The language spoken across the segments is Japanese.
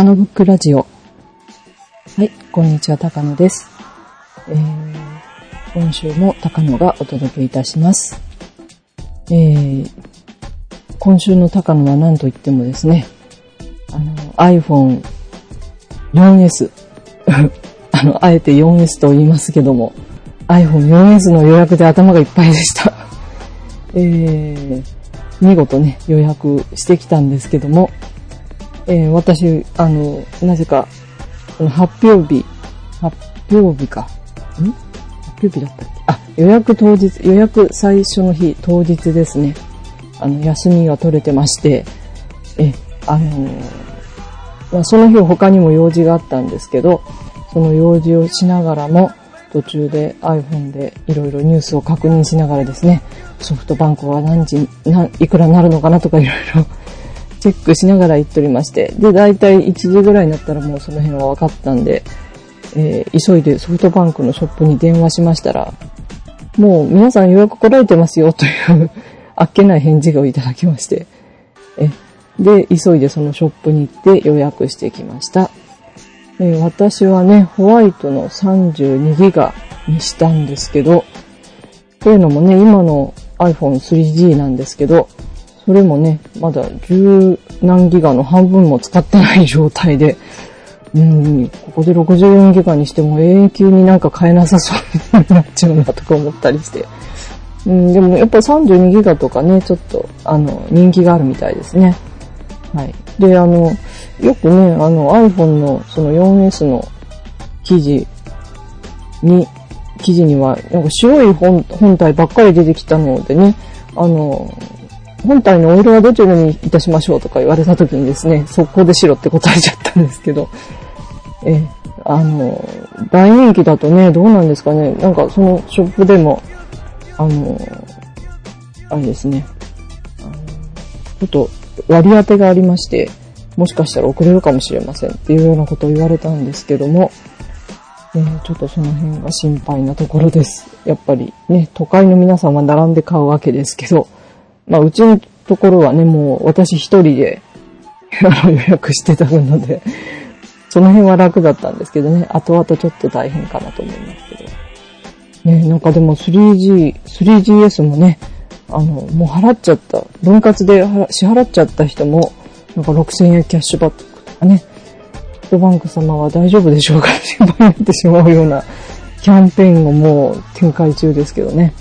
高野ブックラジオ。はい、こんにちは、高野です。えー、今週も高野がお届けいたします。えー、今週の高野は何と言ってもですね、あの、iPhone 4S。あの、あえて 4S と言いますけども、iPhone 4S の予約で頭がいっぱいでした。えー、見事ね、予約してきたんですけども、えー、私、あの、なぜか、発表日、発表日か。ん？発表日だったっけ？あ、予約当日、予約最初の日、当日ですね。あの、休みが取れてまして、え、あのー、まあ、その日他にも用事があったんですけど、その用事をしながらも、途中で iPhone でいろいろニュースを確認しながらですね、ソフトバンクは何時、いくらになるのかなとかいろいろチェックしながら行っておりまして、で、だいたい1時ぐらいになったらもうその辺は分かったんで、えー、急いでソフトバンクのショップに電話しましたら、もう皆さん予約来られてますよという あっけない返事をいただきまして、え、で、急いでそのショップに行って予約してきました。え、私はね、ホワイトの32ギガにしたんですけど、というのもね、今の iPhone 3G なんですけど、それもね、まだ十何ギガの半分も使ってない状態で、うん、ここで64ギガにしても永久になんか買えなさそうになっちゃうなとか思ったりして。うん、でもやっぱ32ギガとかね、ちょっと、あの、人気があるみたいですね。はい。で、あの、よくね、あの iPhone のその 4S の記事に、記事には、なんか白い本本体ばっかり出てきたのでね、あの、本体のお色はどちらにいたしましょうとか言われた時にですね、速攻で白って答えちゃったんですけど、え、あの、大人気だとね、どうなんですかね。なんかそのショップでも、あの、あれですね、ちょっと割り当てがありまして、もしかしたら遅れるかもしれませんっていうようなことを言われたんですけども、え、ちょっとその辺が心配なところです。やっぱりね、都会の皆さんは並んで買うわけですけど、まあ、うちのところはね、もう私一人で 予約してたのでその辺は楽だったんですけどね、後々ちょっと大変かなと思いますけど。ね、なんかでも 3G、3GS もね、あの、もう払っちゃった、分割で支払っちゃった人も、なんか6000円キャッシュバックとかね、ソフトバンク様は大丈夫でしょうか心配になってしまうようなキャンペーンをもう展開中ですけどね。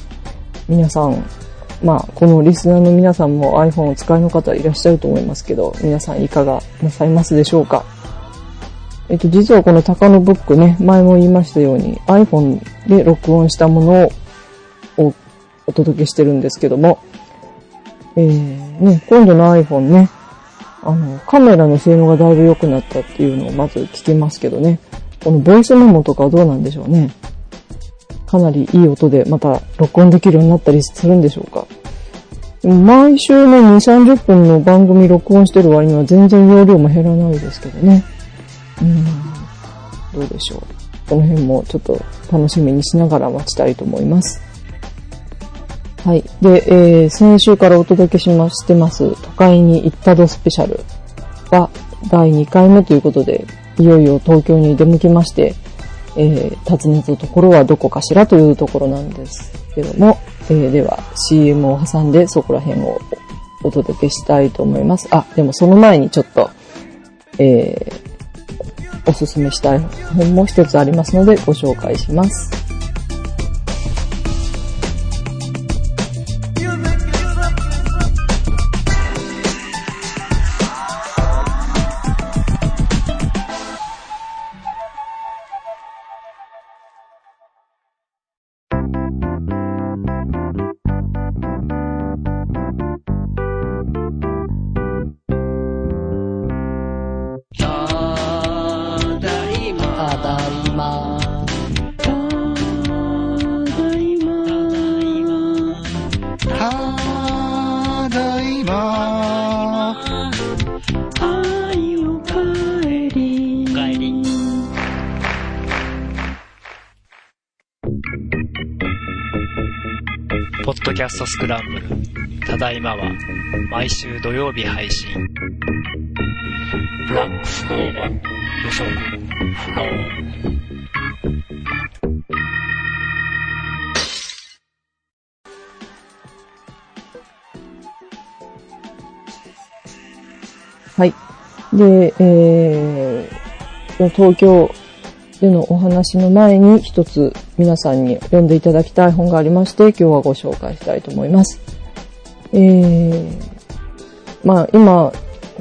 皆さん、まあ、このリスナーの皆さんも iPhone を使いの方いらっしゃると思いますけど、皆さんいかがなさいますでしょうか？えっと、実はこの高野ブックね、前も言いましたように iPhone で録音したものをお届けしてるんですけども、えー、ね、今度の iPhone ね、あの、カメラの性能がだいぶ良くなったっていうのをまず聞きますけどね、このボイスメモとかどうなんでしょうね？かなりいい音でまた録音できるようになったりするんでしょうか。毎週ね、2、30分の番組録音してる割には全然容量も減らないですけどね。うん。どうでしょう。この辺もちょっと楽しみにしながら待ちたいと思います。はい。で、えー、先週からお届けしましてます、都会に行ったどスペシャルが第2回目ということで、いよいよ東京に出向きまして、えー、尋ねたところはどこかしらというところなんですけども、えー、では CM を挟んでそこら辺をお届けしたいと思います。あ、でもその前にちょっと、えー、おすすめしたい本も一つありますのでご紹介します。ル。ただいまは毎週土曜日配信。はい。で、えー、東京でのお話の前に一つ皆さんに読んでいただきたい本がありまして、今日はご紹介したいと思います。えー、まあ今、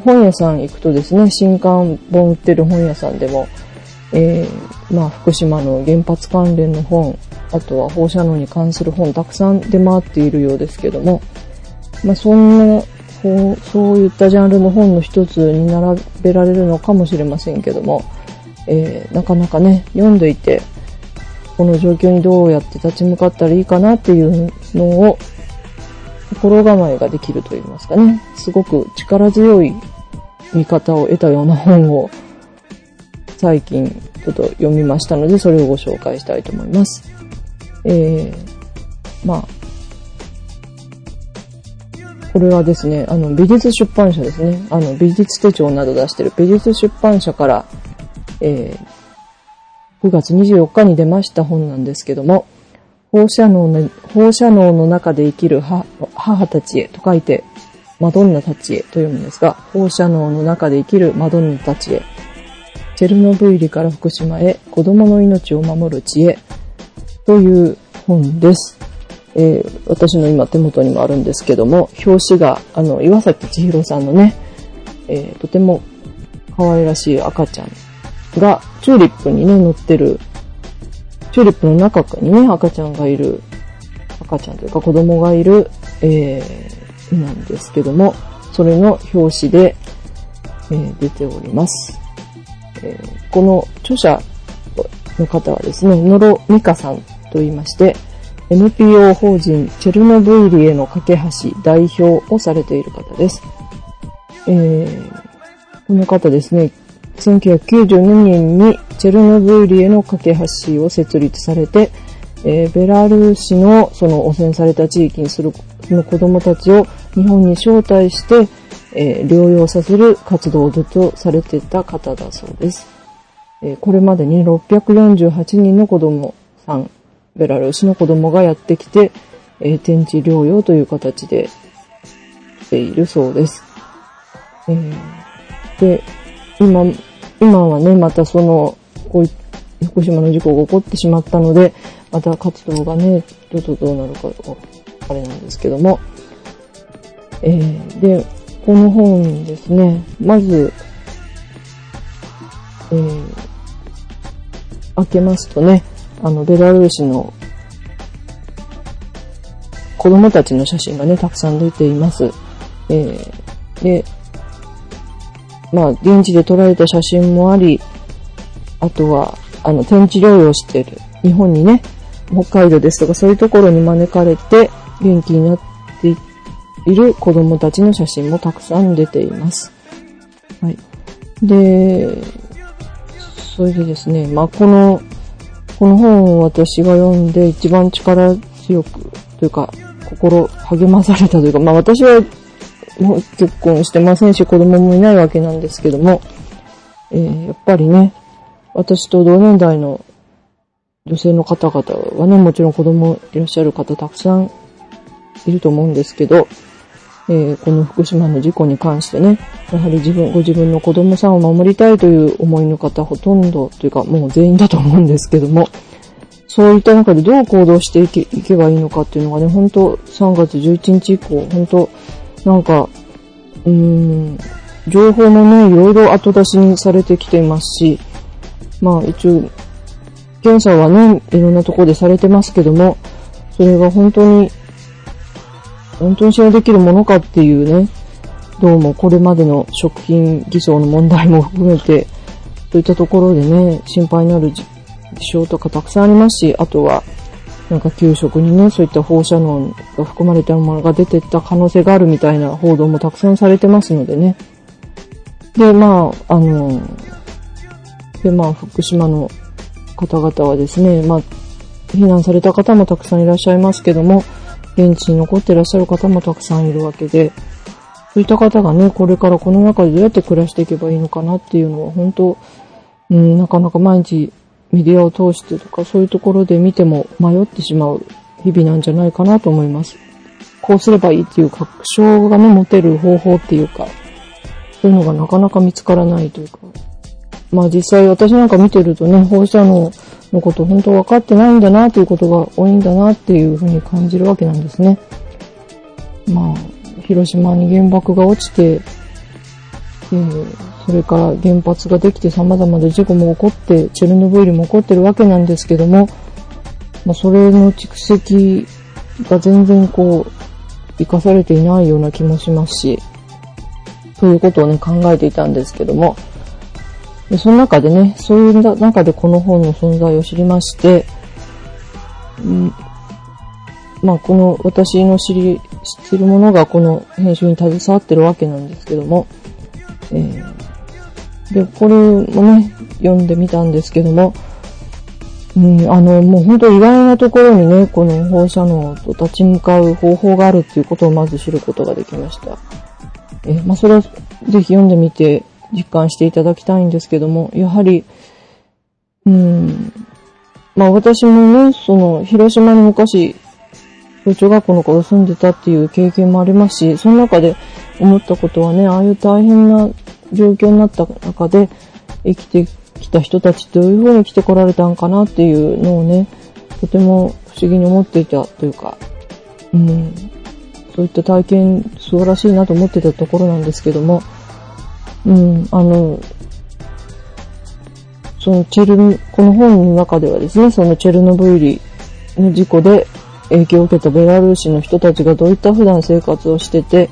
本屋さん行くとですね、新刊本売ってる本屋さんでも、えー、まあ福島の原発関連の本、あとは放射能に関する本たくさん出回っているようですけども、まあそんな、そういったジャンルの本の一つに並べられるのかもしれませんけども、えー、なかなかね、読んでいて、この状況にどうやって立ち向かったらいいかなっていうのを、心構えができると言いますかね、すごく力強い見方を得たような本を、最近ちょっと読みましたので、それをご紹介したいと思います。えー、まあ、これはですね、あの、美術出版社ですね。あの、美術手帳など出してる美術出版社から、えー、9月24日に出ました本なんですけども、放射能の、放射能の中で生きる母母たちへと書いて、マドンナたちへと読むんですが、放射能の中で生きるマドンナたちへ、チェルノブイリから福島へ子供の命を守る知恵という本です。えー、私の今手元にもあるんですけども、表紙が、あの、岩崎千尋さんのね、えー、とても可愛らしい赤ちゃんが、チューリップにね、乗ってる、チューリップの中にね、赤ちゃんがいる、赤ちゃんというか子供がいる、えー、なんですけども、それの表紙で、えー、出ております。えー、この著者の方はですね、野呂美香さんと言いまして、NPO 法人チェルノブイリへの架け橋代表をされている方です。えー、この方ですね、1992年にチェルノブイリへの架け橋を設立されて、えー、ベラルーシのその汚染された地域にするの子供たちを日本に招待して、えー、療養させる活動をずっとされてた方だそうです。えー、これまでに648人の子供さんベラルーシの子供がやってきて、えー、展示療養という形で来ているそうです。えー、で、今、今はね、またその、こう福島の事故が起こってしまったので、また活動がね、ちょっとどうなるか、あれなんですけども。えー、で、この本ですね、まず、えー、開けますとね、あの、ベラルーシの子供たちの写真がね、たくさん出ています。えー、で、まあ、現地で撮られた写真もあり、あとは、あの、天地療養してる、日本にね、北海道ですとかそういうところに招かれて元気になっている子供たちの写真もたくさん出ています。はい。で、それでですね、まあ、このこの本を私が読んで一番力強くというか、心励まされたというか、まあ私はもう結婚してませんし子供もいないわけなんですけども、えー、やっぱりね、私と同年代の女性の方々はね、もちろん子供いらっしゃる方たくさんいると思うんですけど、えー、この福島の事故に関してね、やはり自分、ご自分の子供さんを守りたいという思いの方ほとんどというかもう全員だと思うんですけども、そういった中でどう行動していけいけばいいのかっていうのがね、本当3月11日以降、本当なんか、うーん、情報もね、いろいろ後出しにされてきていますし、まあ一応、検査はね、いろんなところでされてますけども、それが本当に本当に信用できるものかっていうね、どうもこれまでの食品偽装の問題も含めて、そういったところでね、心配になる事象とかたくさんありますし、あとは、なんか給食にね、そういった放射能が含まれたものが出てった可能性があるみたいな報道もたくさんされてますのでね。で、まあ、あの、で、まあ、福島の方々はですね、まあ、避難された方もたくさんいらっしゃいますけども、現地に残っていらっしゃる方もたくさんいるわけで、そういった方がね、これからこの中でどうやって暮らしていけばいいのかなっていうのは、本当、うん、なかなか毎日メディアを通してとか、そういうところで見ても迷ってしまう日々なんじゃないかなと思います。こうすればいいっていう確証がね、持てる方法っていうか、そういうのがなかなか見つからないというか。まあ実際私なんか見てるとね、放射能のこと本当分かってないんだなということが多いんだなっていうふうに感じるわけなんですね。まあ、広島に原爆が落ちて、えー、それから原発ができて様々な事故も起こって、チェルノブイリも起こってるわけなんですけども、まあ、それの蓄積が全然こう、生かされていないような気もしますし、ということをね、考えていたんですけども、でその中でね、そういう中でこの本の存在を知りまして、んまあ、この私の知り、知ってるものがこの編集に携わってるわけなんですけども、えー、で、これもね、読んでみたんですけども、うん、あの、もう本当意外なところにね、この放射能と立ち向かう方法があるっていうことをまず知ることができました。えまあ、それはぜひ読んでみて実感していただきたいんですけども、やはり、うん、まあ私もね、その、広島に昔、小中学校の頃住んでたっていう経験もありますし、その中で思ったことはね、ああいう大変な状況になった中で生きてきた人たちどういう風に来てこられたんかなっていうのをね、とても不思議に思っていたというか、うん、そういった体験素晴らしいなと思ってたところなんですけども、うん、あの、そのチェル、この本の中ではですね、そのチェルノブイリの事故で影響を受けたベラルーシの人たちがどういった普段生活をしてて、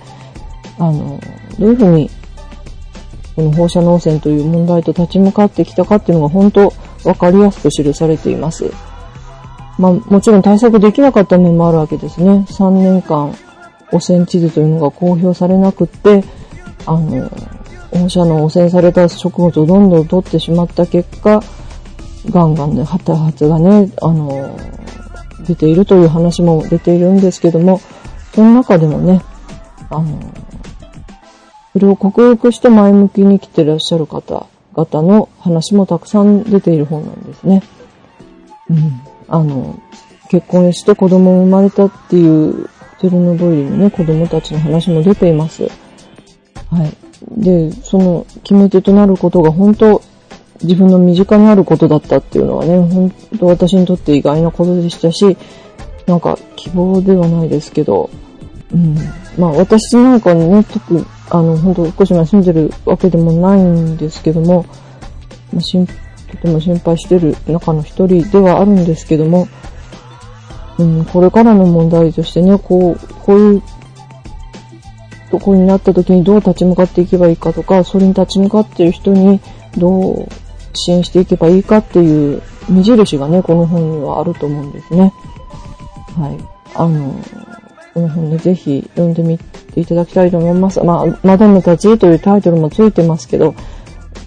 あの、どういうふうに、この放射能汚染という問題と立ち向かってきたかっていうのが本当わかりやすく記されています。まあ、もちろん対策できなかった面もあるわけですね。3年間汚染地図というのが公表されなくって、あの、放射能汚染された食物をどんどん取ってしまった結果、ガンガンで発発がね、あの、出ているという話も出ているんですけども、その中でもね、あの、それを克服して前向きに来てらっしゃる方々の話もたくさん出ている本なんですね。うん。あの、結婚して子供生まれたっていうチェルノブイリのね、子供たちの話も出ています。はい。で、その決め手となることが本当自分の身近にあることだったっていうのはね、本当私にとって意外なことでしたし、なんか希望ではないですけど、うん。まあ私なんかね、特、あの、本当福島に住んでるわけでもないんですけども、まあ、とても心配してる中の一人ではあるんですけども、うん、これからの問題としてね、こう、こういうとこになった時にどう立ち向かっていけばいいかとか、それに立ち向かっている人にどう支援していけばいいかっていう目印がね、この本にはあると思うんですね。はい。あの、この本ね、ぜひ読んでみていただきたいと思います。まあ、マダムたちというタイトルもついてますけど、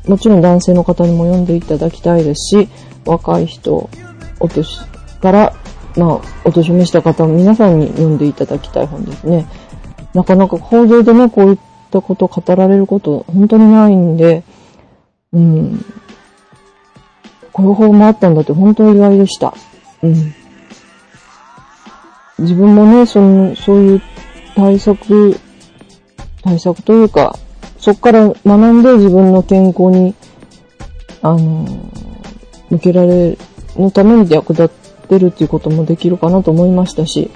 もちろん男性の方にも読んでいただきたいですし、若い人、お年から、まあ、お年召した方も、皆さんに読んでいただきたい本ですね。なかなか報道でね、こういったこと語られること、本当にないんで、うん。こういう方もあったんだって本当に意外でした。うん。自分もね、その、そういう対策、対策というか、そこから学んで自分の健康に、あの、向けられるのために役立ってるっていうこともできるかなと思いましたし、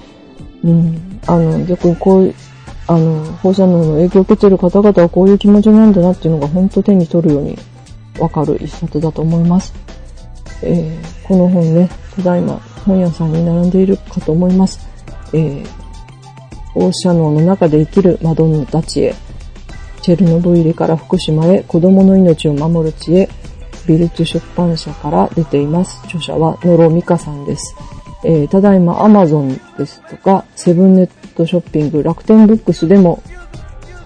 うん。あの、逆にこうあの、放射能の影響を受けてる方々はこういう気持ちなんだなっていうのが本当手に取るようにわかる一冊だと思います。えー、この本ね、ただいま本屋さんに並んでいるかと思います。えー、放射能の中で生きるマドンナたちへ、チェルノブイリから福島へ子供の命を守る知恵、ビルツ出版社から出ています。著者は野呂美香さんです。えー、ただいま Amazon ですとか、セブンネットショッピング、楽天ブックスでも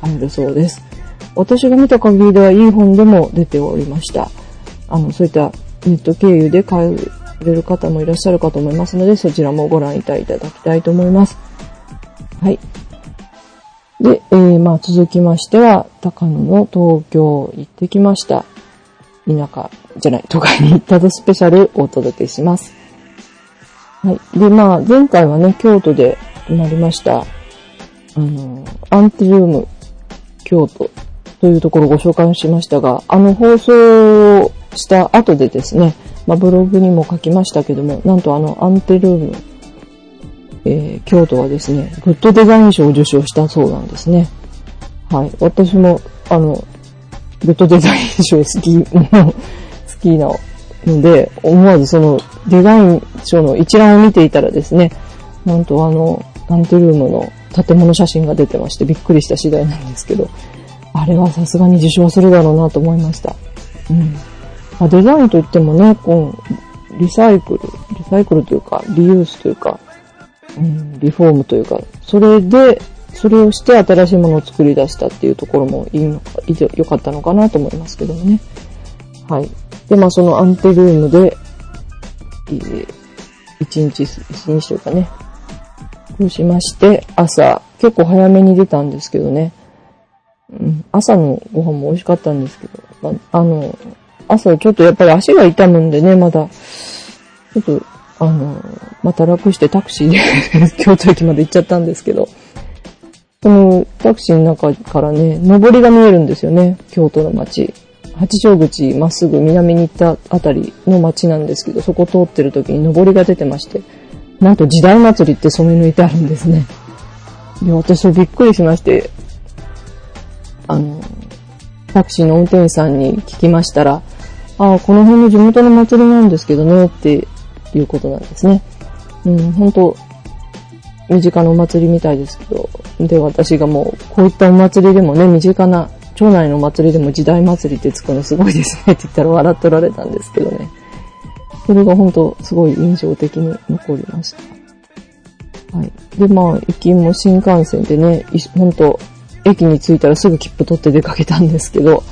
買えるそうです。私が見た限りではいい本でも出ておりました。あの、そういったネット経由で買えれる方もいらっしゃるかと思いますので、そちらもご覧いただきたいと思います。はい。で、えー、まあ続きましては、高野の東京行ってきました。田舎、じゃない、都会に行ったでスペシャルをお届けします。はい。で、まあ、前回はね、京都で泊まりました。あの、アンティルーム京都というところをご紹介しましたが、あの放送した後でですね、まあ、ブログにも書きましたけども、なんとあのアンティルーム、えー、京都はですね、グッドデザイン賞を受賞したそうなんですね。はい。私も、あの、グッドデザイン賞好き、好きなので、思わずそのデザイン賞の一覧を見ていたらですね、なんとあの、アンテルームの建物写真が出てましてびっくりした次第なんですけど、あれはさすがに受賞するだろうなと思いました。うん。まあ、デザインといってもね、こう、リサイクル、リサイクルというか、リユースというか、うん、リフォームというか、それで、それをして新しいものを作り出したっていうところもいいのか、良かったのかなと思いますけどもね。はい。で、まあそのアンテルームで、えー、一日、一日というかね、こうしまして、朝、結構早めに出たんですけどね。うん、朝のご飯も美味しかったんですけど、まあ、あの、朝ちょっとやっぱり足が痛むんでね、まだ、ちょっと、あの、また楽してタクシーで 京都駅まで行っちゃったんですけど、そのタクシーの中からね、上りが見えるんですよね、京都の街。八丈口まっすぐ南に行ったあたりの街なんですけど、そこ通ってる時に上りが出てまして、なんと時代祭りって染め抜いてあるんですね。いや、私びっくりしまして、あの、タクシーの運転手さんに聞きましたら、ああ、この辺の地元の祭りなんですけどね、っていうことなんですね。うん、本当身近なお祭りみたいですけど、で、私がもう、こういったお祭りでもね、身近な、町内の祭りでも時代祭りってつくのすごいですねって言ったら笑っておられたんですけどね。それが本当すごい印象的に残りました。はい。で、まあ、行きも新幹線でね、本当駅に着いたらすぐ切符取って出かけたんですけど、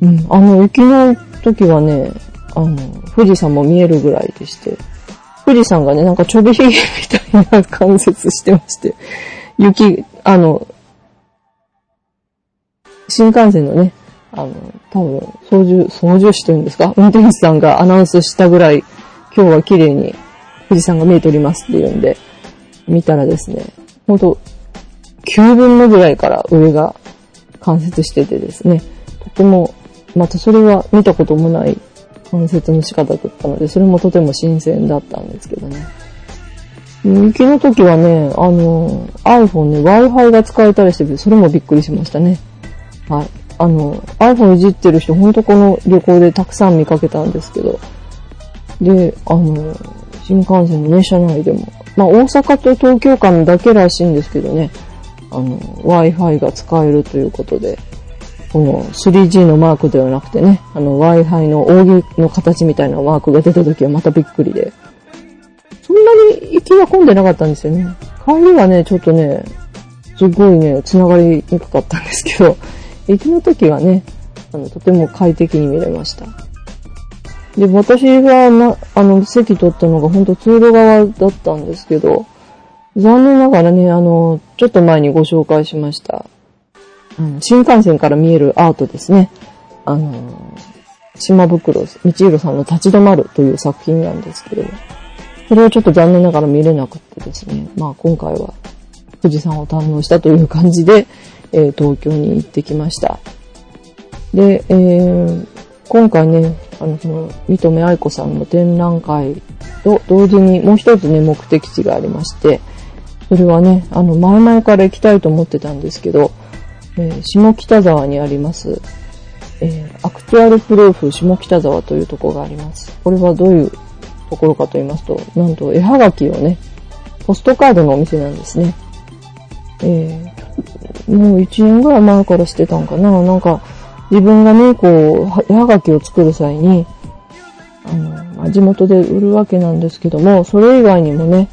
うん、あの、雪の時はね、あの、富士山も見えるぐらいでして、富士山がね、なんかちょびひげみたいな関節してまして、雪、あの、新幹線のね、あの、多分、操縦、操縦士というんですか？運転手さんがアナウンスしたぐらい、今日は綺麗に富士山が見えておりますっていうんで、見たらですね、ほんと、9分のぐらいから上が関節しててですね、とても、またそれは見たこともない関節の仕方だったので、それもとても新鮮だったんですけどね。雪の時はね、あの、iPhone ね、Wi-Fi が使えたりしてて、それもびっくりしましたね。はい。あの、iPhone いじってる人、ほんとこの旅行でたくさん見かけたんですけど、で、あの、新幹線のね、車内でも、まあ大阪と東京間だけらしいんですけどね、あの、Wi-Fi が使えるということで、この 3G のマークではなくてね、あの Wi-Fi の扇の形みたいなマークが出た時はまたびっくりで、そんなに行きが混んでなかったんですよね。帰りはね、ちょっとね、すごいね、繋がりにくかったんですけど、行きの時はね、あの、とても快適に見れました。で、私がな、あの、席取ったのが本当通路側だったんですけど、残念ながらね、あの、ちょっと前にご紹介しました、あの新幹線から見えるアートですね。あの、島袋、道弘さんの立ち止まるという作品なんですけれど、それはちょっと残念ながら見れなくてですね、まあ今回は富士山を堪能したという感じで、えー、東京に行ってきました。で、えー、今回ね、あの、その、三留愛子さんの展覧会と同時にもう一つね、目的地がありまして、それはね、あの、前々から行きたいと思ってたんですけど、えー、下北沢にあります、えー、アクチュアルプルーフ下北沢というところがあります。これはどういうところかと言いますと、なんと絵はがきをね、ポストカードのお店なんですね。えー、もう1年ぐらい前からしてたんかな。なんか、自分がね、こう、絵はがきを作る際に、あの、まあ、地元で売るわけなんですけども、それ以外にもね、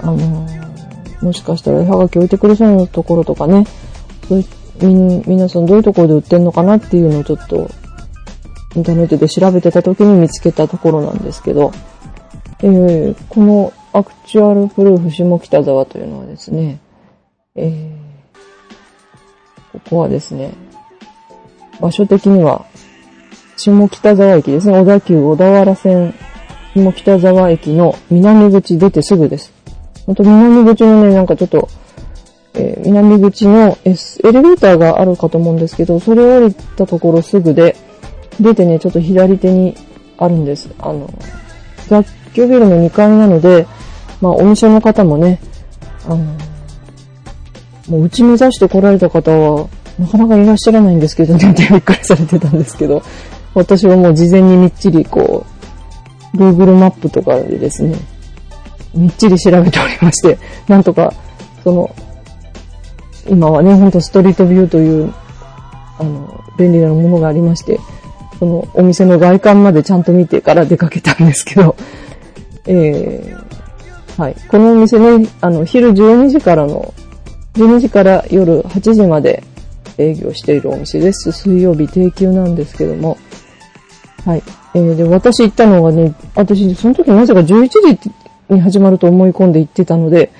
あのもしかしたら絵はがき置いてくれそうなところとかね、そういみ、皆さんどういうところで売ってんのかなっていうのをちょっと、インターネットで調べてた時に見つけたところなんですけど、えー、このアクチュアルプルーフ下北沢というのはですね、えー、ここはですね、場所的には、下北沢駅ですね。小田急小田原線、下北沢駅の南口出てすぐです。ほんと南口のね、なんかちょっと、えー、南口の、S、エレベーターがあるかと思うんですけど、それを降りたところすぐで、出てね、ちょっと左手にあるんです。あの、雑居ビルの2階なので、まあお店の方もね、あの、もううち目指して来られた方は、なかなかいらっしゃらないんですけどね、ってびっくりされてたんですけど、私はもう事前にみっちりこう、Google マップとかでですね、みっちり調べておりまして、なんとか、その、今はね、ほんとストリートビューという、あの、便利なものがありまして、そのお店の外観までちゃんと見てから出かけたんですけど、えー、はい。このお店ね、あの、昼12時からの、12時から夜8時まで営業しているお店です。水曜日定休なんですけども、はい。えー、で、私行ったのはね、私、その時なぜか11時に始まると思い込んで行ってたので、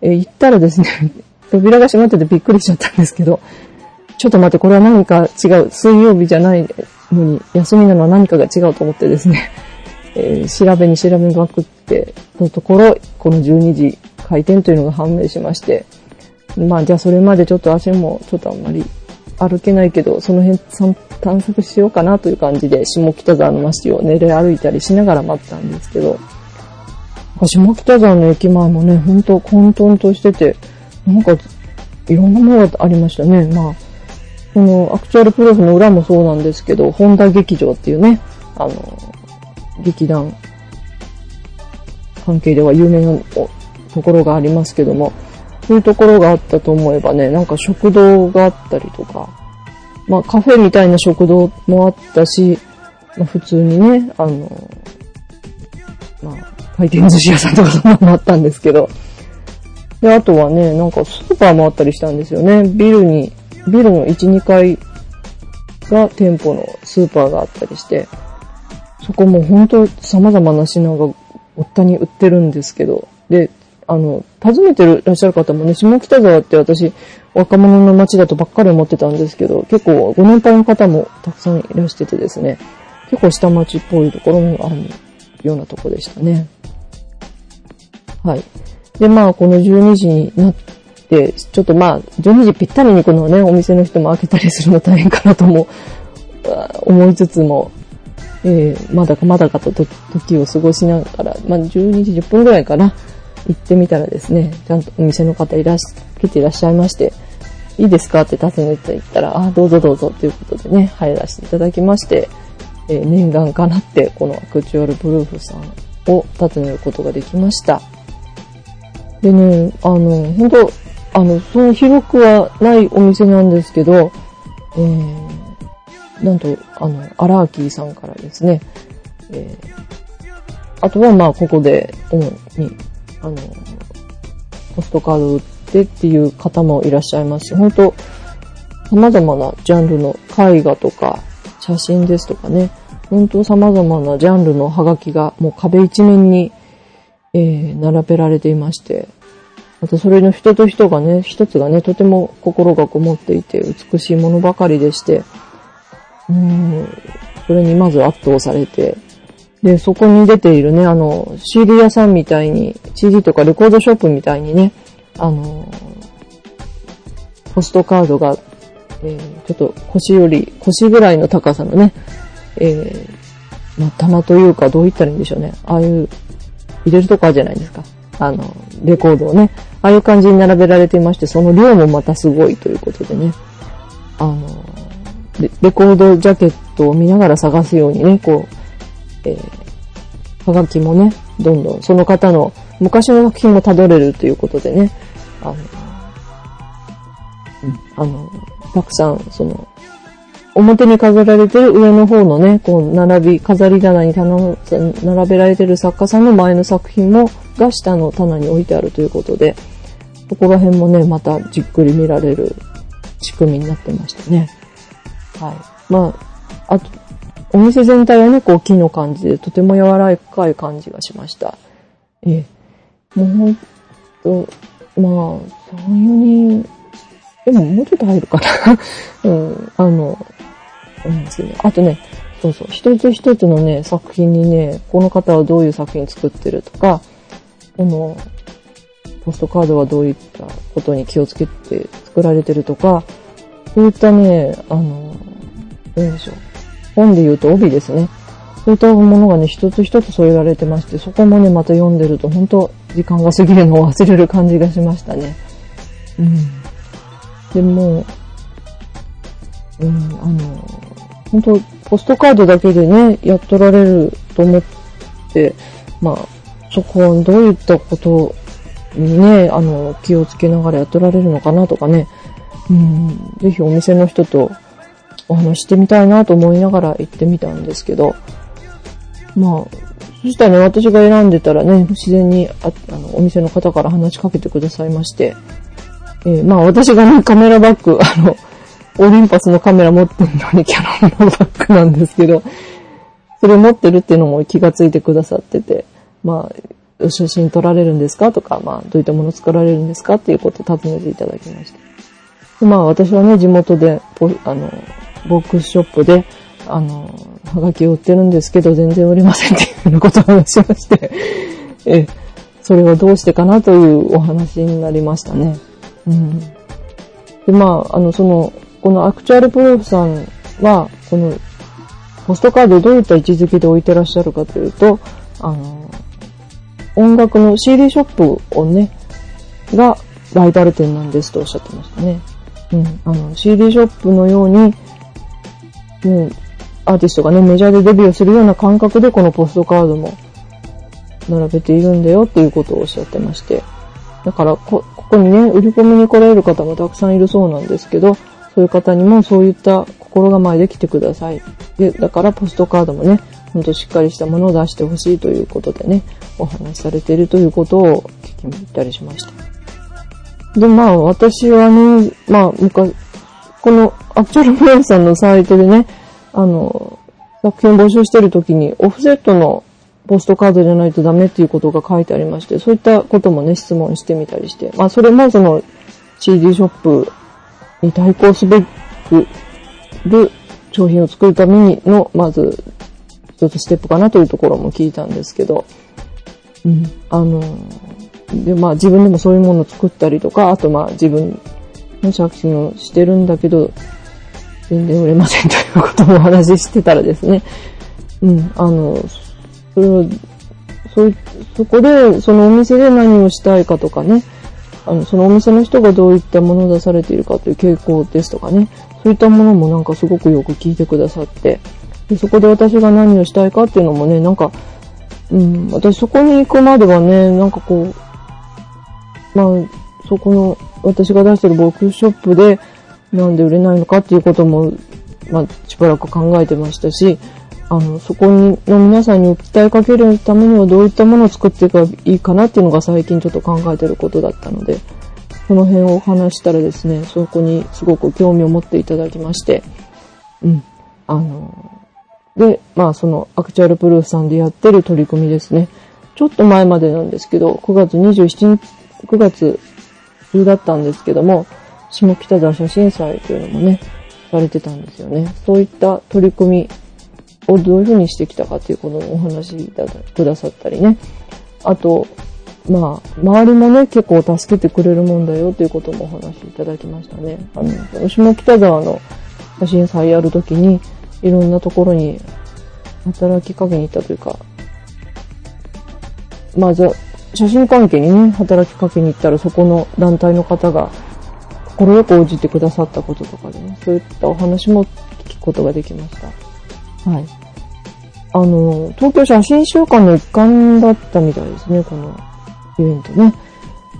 えー、行ったらですね、扉が閉まっててびっくりしちゃったんですけど、ちょっと待って、これは何か違う。水曜日じゃないのに、休みなのは何かが違うと思ってですね、えー、調べに調べまくってのところ、この12時開店というのが判明しまして、まあじゃあそれまでちょっと足もちょっとあんまり歩けないけど、その辺探索しようかなという感じで、下北沢の街を練れ歩いたりしながら待ったんですけど、下北沢の駅前もね、ほんと混沌としてて、なんか、いろんなものがありましたね。まあ、このアクチュアルプロフの裏もそうなんですけど、本田劇場っていうね、あの、劇団関係では有名なところがありますけども、そういうところがあったと思えばね、なんか食堂があったりとか、まあカフェみたいな食堂もあったし、まあ普通にね、あの、まあ回転寿司屋さんとかそんなのもあったんですけど、で、あとはね、なんかスーパーもあったりしたんですよね。ビルに、ビルの1、2階が店舗のスーパーがあったりして、そこも本当様々な品がごったに売ってるんですけど、で、あの、訪ねてるらっしゃる方もね、下北沢って私、若者の街だとばっかり思ってたんですけど、結構ご年配の方もたくさんいらしててですね、結構下町っぽいところもあるようなとこでしたね。はい。で、まあ、この12時になって、ちょっとまあ、12時ぴったりにこのね、お店の人も開けたりするの大変かなとも、思いつつも、えー、まだかまだかと時を過ごしながら、まあ、12時10分ぐらいかな、行ってみたらですね、ちゃんとお店の方いらし、来ていらっしゃいまして、いいですかって尋ねていったら、あ、どうぞどうぞということでね、入らせていただきまして、えー、念願かなって、このアクチュアルプルーフさんを訪ねることができました。でね、あの、本当あの、その広くはないお店なんですけど、えー、なんと、あの、アラーキーさんからですね、えー、あとはまあ、ここで、主に、あの、ポストカード売ってっていう方もいらっしゃいますし、本当様々なジャンルの絵画とか、写真ですとかね、本当様々なジャンルのハガキがもう壁一面に、えー、並べられていまして、またそれの人と人がね、一つがね、とても心がこもっていて美しいものばかりでして、うん、それにまず圧倒されて、で、そこに出ているね、あの、CD 屋さんみたいに、CD とかレコードショップみたいにね、あの、ポストカードが、えー、ちょっと腰より、腰ぐらいの高さのね、えー、まあ、棚というか、どう言ったらいいんでしょうね。ああいう、入れるとこあるじゃないですか。あの、レコードをね、ああいう感じに並べられていまして、その量もまたすごいということでね、あの、レコードジャケットを見ながら探すようにね、こう、えー、はがきもね、どんどんその方の昔の作品も辿れるということでね、あの、うん、あの、たくさん、その、表に飾られてる上の方のね、こう、並び、飾り棚に棚並べられてる作家さんの前の作品も、が下の棚に置いてあるということで、ここら辺もね、またじっくり見られる仕組みになってましたね。はい。まあ、あと、お店全体はね、こう木の感じで、とても柔らかい感じがしました。ええ。もうほんと、まあ、3、4人でももうちょっと入るかな。うん、あの、うんですね。あとね、そうそう、一つ一つのね、作品にね、この方はどういう作品作ってるとか、この、ポストカードはどういったことに気をつけて作られてるとか、そういったね、あの、どうでしょう。本で言うと帯ですね。そういったものがね、一つ一つ添えられてまして、そこもね、また読んでると、本当時間が過ぎるのを忘れる感じがしましたね。うん。でも、うん、あの、本当ポストカードだけでね、やっとられると思って、まあ、そこはどういったことにね、あの、気をつけながらやっとられるのかなとかね、うん、ぜひお店の人とお話してみたいなと思いながら行ってみたんですけど、まあ、そしたらね、私が選んでたらね、自然にああのお店の方から話しかけてくださいまして、えー、まあ私がね、カメラバッグ、あの、オリンパスのカメラ持ってるのにキャノンのバッグなんですけど、それ持ってるっていうのも気がついてくださってて、まあ、写真撮られるんですかとか、まあ、どういったもの作られるんですかっていうことを尋ねていただきました。まあ、私はね、地元で、あの、ボックスショップで、あの、はがきを売ってるんですけど、全然売れませんっていうようなことを話しまして、え、それはどうしてかなというお話になりましたね。うん。で、まあ、あの、その、このアクチュアルプローフさんは、この、ポストカードをどういった位置づけで置いてらっしゃるかというと、あの、音楽の CD ショップをね、がライバル店なんですとおっしゃってましたね。うん。あの、CD ショップのように、もう、アーティストがね、メジャーでデビューするような感覚でこのポストカードも並べているんだよっていうことをおっしゃってまして。だからこ、ここにね、売り込みに来られる方もたくさんいるそうなんですけど、そういう方にもそういった心構えで来てください。で、だからポストカードもね、ほんとしっかりしたものを出してほしいということでね、お話しされているということを聞きに行ったりしました。で、まあ私はね、まあ昔、このアクチュアルフレンさんのサイトでね、あの、作品募集してる時にオフセットのポストカードじゃないとダメっていうことが書いてありまして、そういったこともね、質問してみたりして、まあそれもその CD ショップに対抗すべくる商品を作るためにの、まず、一つステップかなというところも聞いたんですけど、うん、あの、で、まあ自分でもそういうものを作ったりとか、あとまあ自分の借金をしてるんだけど、全然売れませんということもお話ししてたらですね、うん、あの、それを、そ、そこで、そのお店で何をしたいかとかね、あの、そのお店の人がどういったものを出されているかという傾向ですとかね、そういったものもなんかすごくよく聞いてくださって、でそこで私が何をしたいかっていうのもね、なんか、うん、私そこに行くまではね、なんかこう、まあ、そこの、私が出してるボックスショップで、なんで売れないのかっていうことも、まあ、しばらく考えてましたし、あの、そこにの皆さんに訴えかけるためにはどういったものを作っていけばいいかなっていうのが最近ちょっと考えてることだったので、この辺を話したらですね、そこにすごく興味を持っていただきまして、うん。あの、で、まあそのアクチュアルプルーフさんでやってる取り組みですね。ちょっと前までなんですけど、9月27日、9月中だったんですけども、下北沢写真祭というのもね、されてたんですよね。そういった取り組みをどういうふうにしてきたかっていうことをお話しくださったりね。あと、まあ、周りもね、結構助けてくれるもんだよということもお話しいただきましたね。あの、下北沢の写真祭やるときに、いろんなところに働きかけに行ったというか、まず、写真関係にね、働きかけに行ったら、そこの団体の方が、快く応じてくださったこととかでね、そういったお話も聞くことができました。はい。あの、東京写真週間の一環だったみたいですね、このイベントね。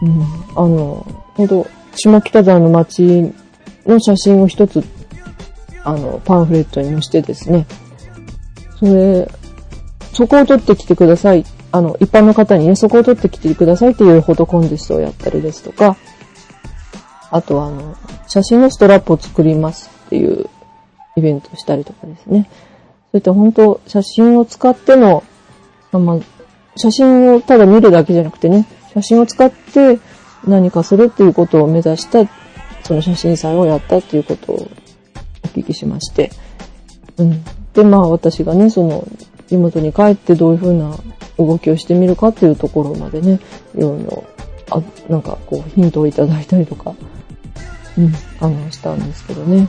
うん。あの、ほんと、下北沢の街の写真を一つ、あの、パンフレットに載してですね、それ、そこを撮ってきてください。あの、一般の方にね、そこを撮ってきてくださいっていうフォトコンテストをやったりですとか、あとは、あの、写真のストラップを作りますっていうイベントをしたりとかですね。そういった本当、写真を使っての、まあ、写真をただ見るだけじゃなくてね、写真を使って何かするっていうことを目指したその写真祭をやったっていうことをお聞きしまして、うん。で、まあ私がね、その、地元に帰ってどういうふうな動きをしてみるかっていうところまでね、いろいろ、あ、なんかこうヒントをいただいたりとか、うん、あの、したんですけどね。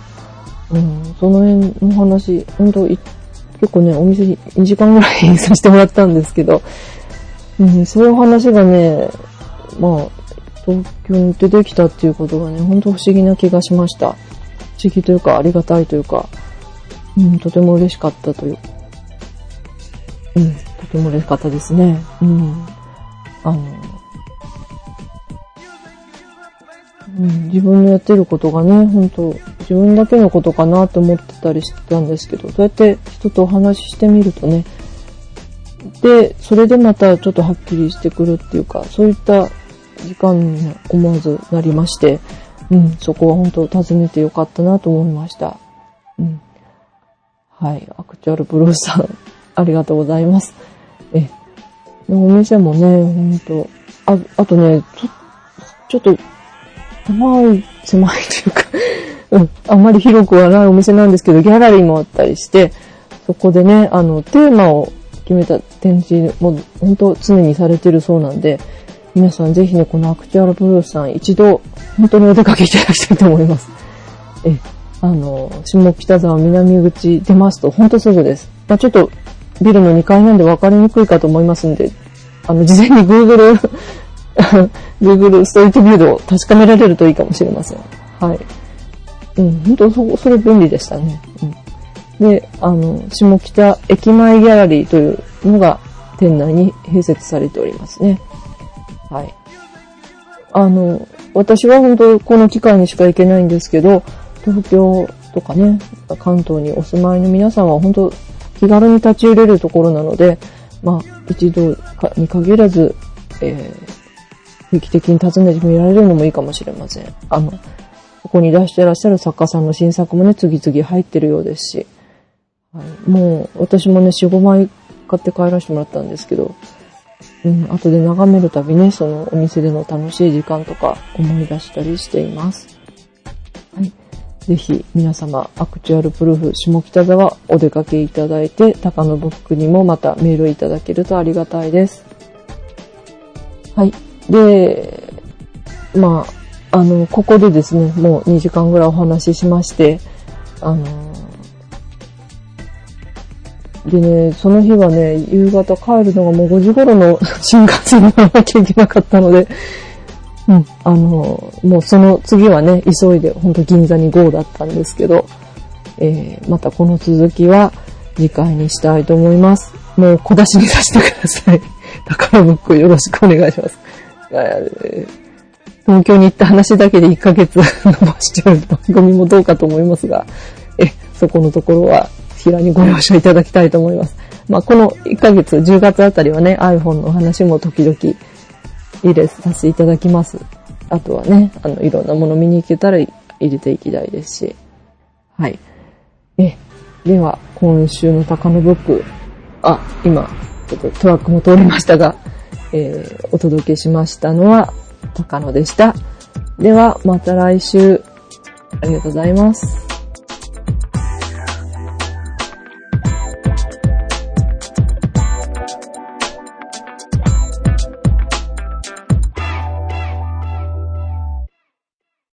うん、その辺の話、本当結構ね、お店に2時間ぐらいさせてもらったんですけど、うん、そういう話がね、まあ、東京に出てきたっていうことがね、ほんと不思議な気がしました。不思議というか、ありがたいというか、うん、とても嬉しかったという。うん、とても嬉しかったですね。うん。あの、うん、自分のやってることがね、本当自分だけのことかなと思ってたりしてたんですけど、そうやって人とお話ししてみるとね、で、それでまたちょっとはっきりしてくるっていうか、そういった時間に思わずなりまして、うん、そこは本当訪ねてよかったなと思いました。うん。はい、アクチュアルブルーさん、ありがとうございます。え、お店もね、ほんと、あ、あとね、ちょ、っと、狭い、狭いというか うん、あんまり広くはないお店なんですけど、ギャラリーもあったりして、そこでね、あの、テーマを決めた展示も本当常にされてるそうなんで、皆さんぜひね、このアクチュアルブルーさん一度本当にお出かけいただきたいと思います。え、あの、下北沢南口出ますと本当すぐです。まあ、ちょっとビルの2階なんで分かりにくいかと思いますんで、あの、事前に Google Google ストリートビュードを確かめられるといいかもしれません。はい。うん、本当そ、それ便利でしたね。うんで、あの、下北駅前ギャラリーというのが店内に併設されておりますね。はい。あの、私は本当この機会にしか行けないんですけど、東京とかね、関東にお住まいの皆さんは本当気軽に立ち寄れるところなので、まあ、一度に限らず、えー、定期的に訪ねてみられるのもいいかもしれません。あの、ここに出してらっしゃる作家さんの新作もね、次々入ってるようですし、はい、もう、私もね、4、5枚買って帰らせてもらったんですけど、うん、後で眺めるたびね、そのお店での楽しい時間とか思い出したりしています。はい。ぜひ皆様、アクチュアルプルーフ下北沢お出かけいただいて、高野ブックにもまたメールいただけるとありがたいです。はい。で、まあ、あの、ここでですね、もう2時間ぐらいお話ししまして、あの、でね、その日はね、夕方帰るのがもう5時頃の 新幹線に乗らなきゃいけなかったので、うん、あの、もうその次はね、急いで、ほんと銀座に GO だったんですけど、えー、またこの続きは次回にしたいと思います。もう小出しにさせてください。宝ブックよろしくお願いします。東京に行った話だけで1ヶ月伸ばしちゃう番組もどうかと思いますが、え、そこのところは平にご了承いただきたいと思います。まあ、この1ヶ月、10月あたりはね、iPhone の話も時々入れさせていただきます。あとはね、あの、いろんなもの見に行けたら入れていきたいですし。はい。え、では、今週の高野ブック、あ、今、ちょっとトラックも通りましたが、えー、お届けしましたのは、高野でした。では、また来週、ありがとうございます。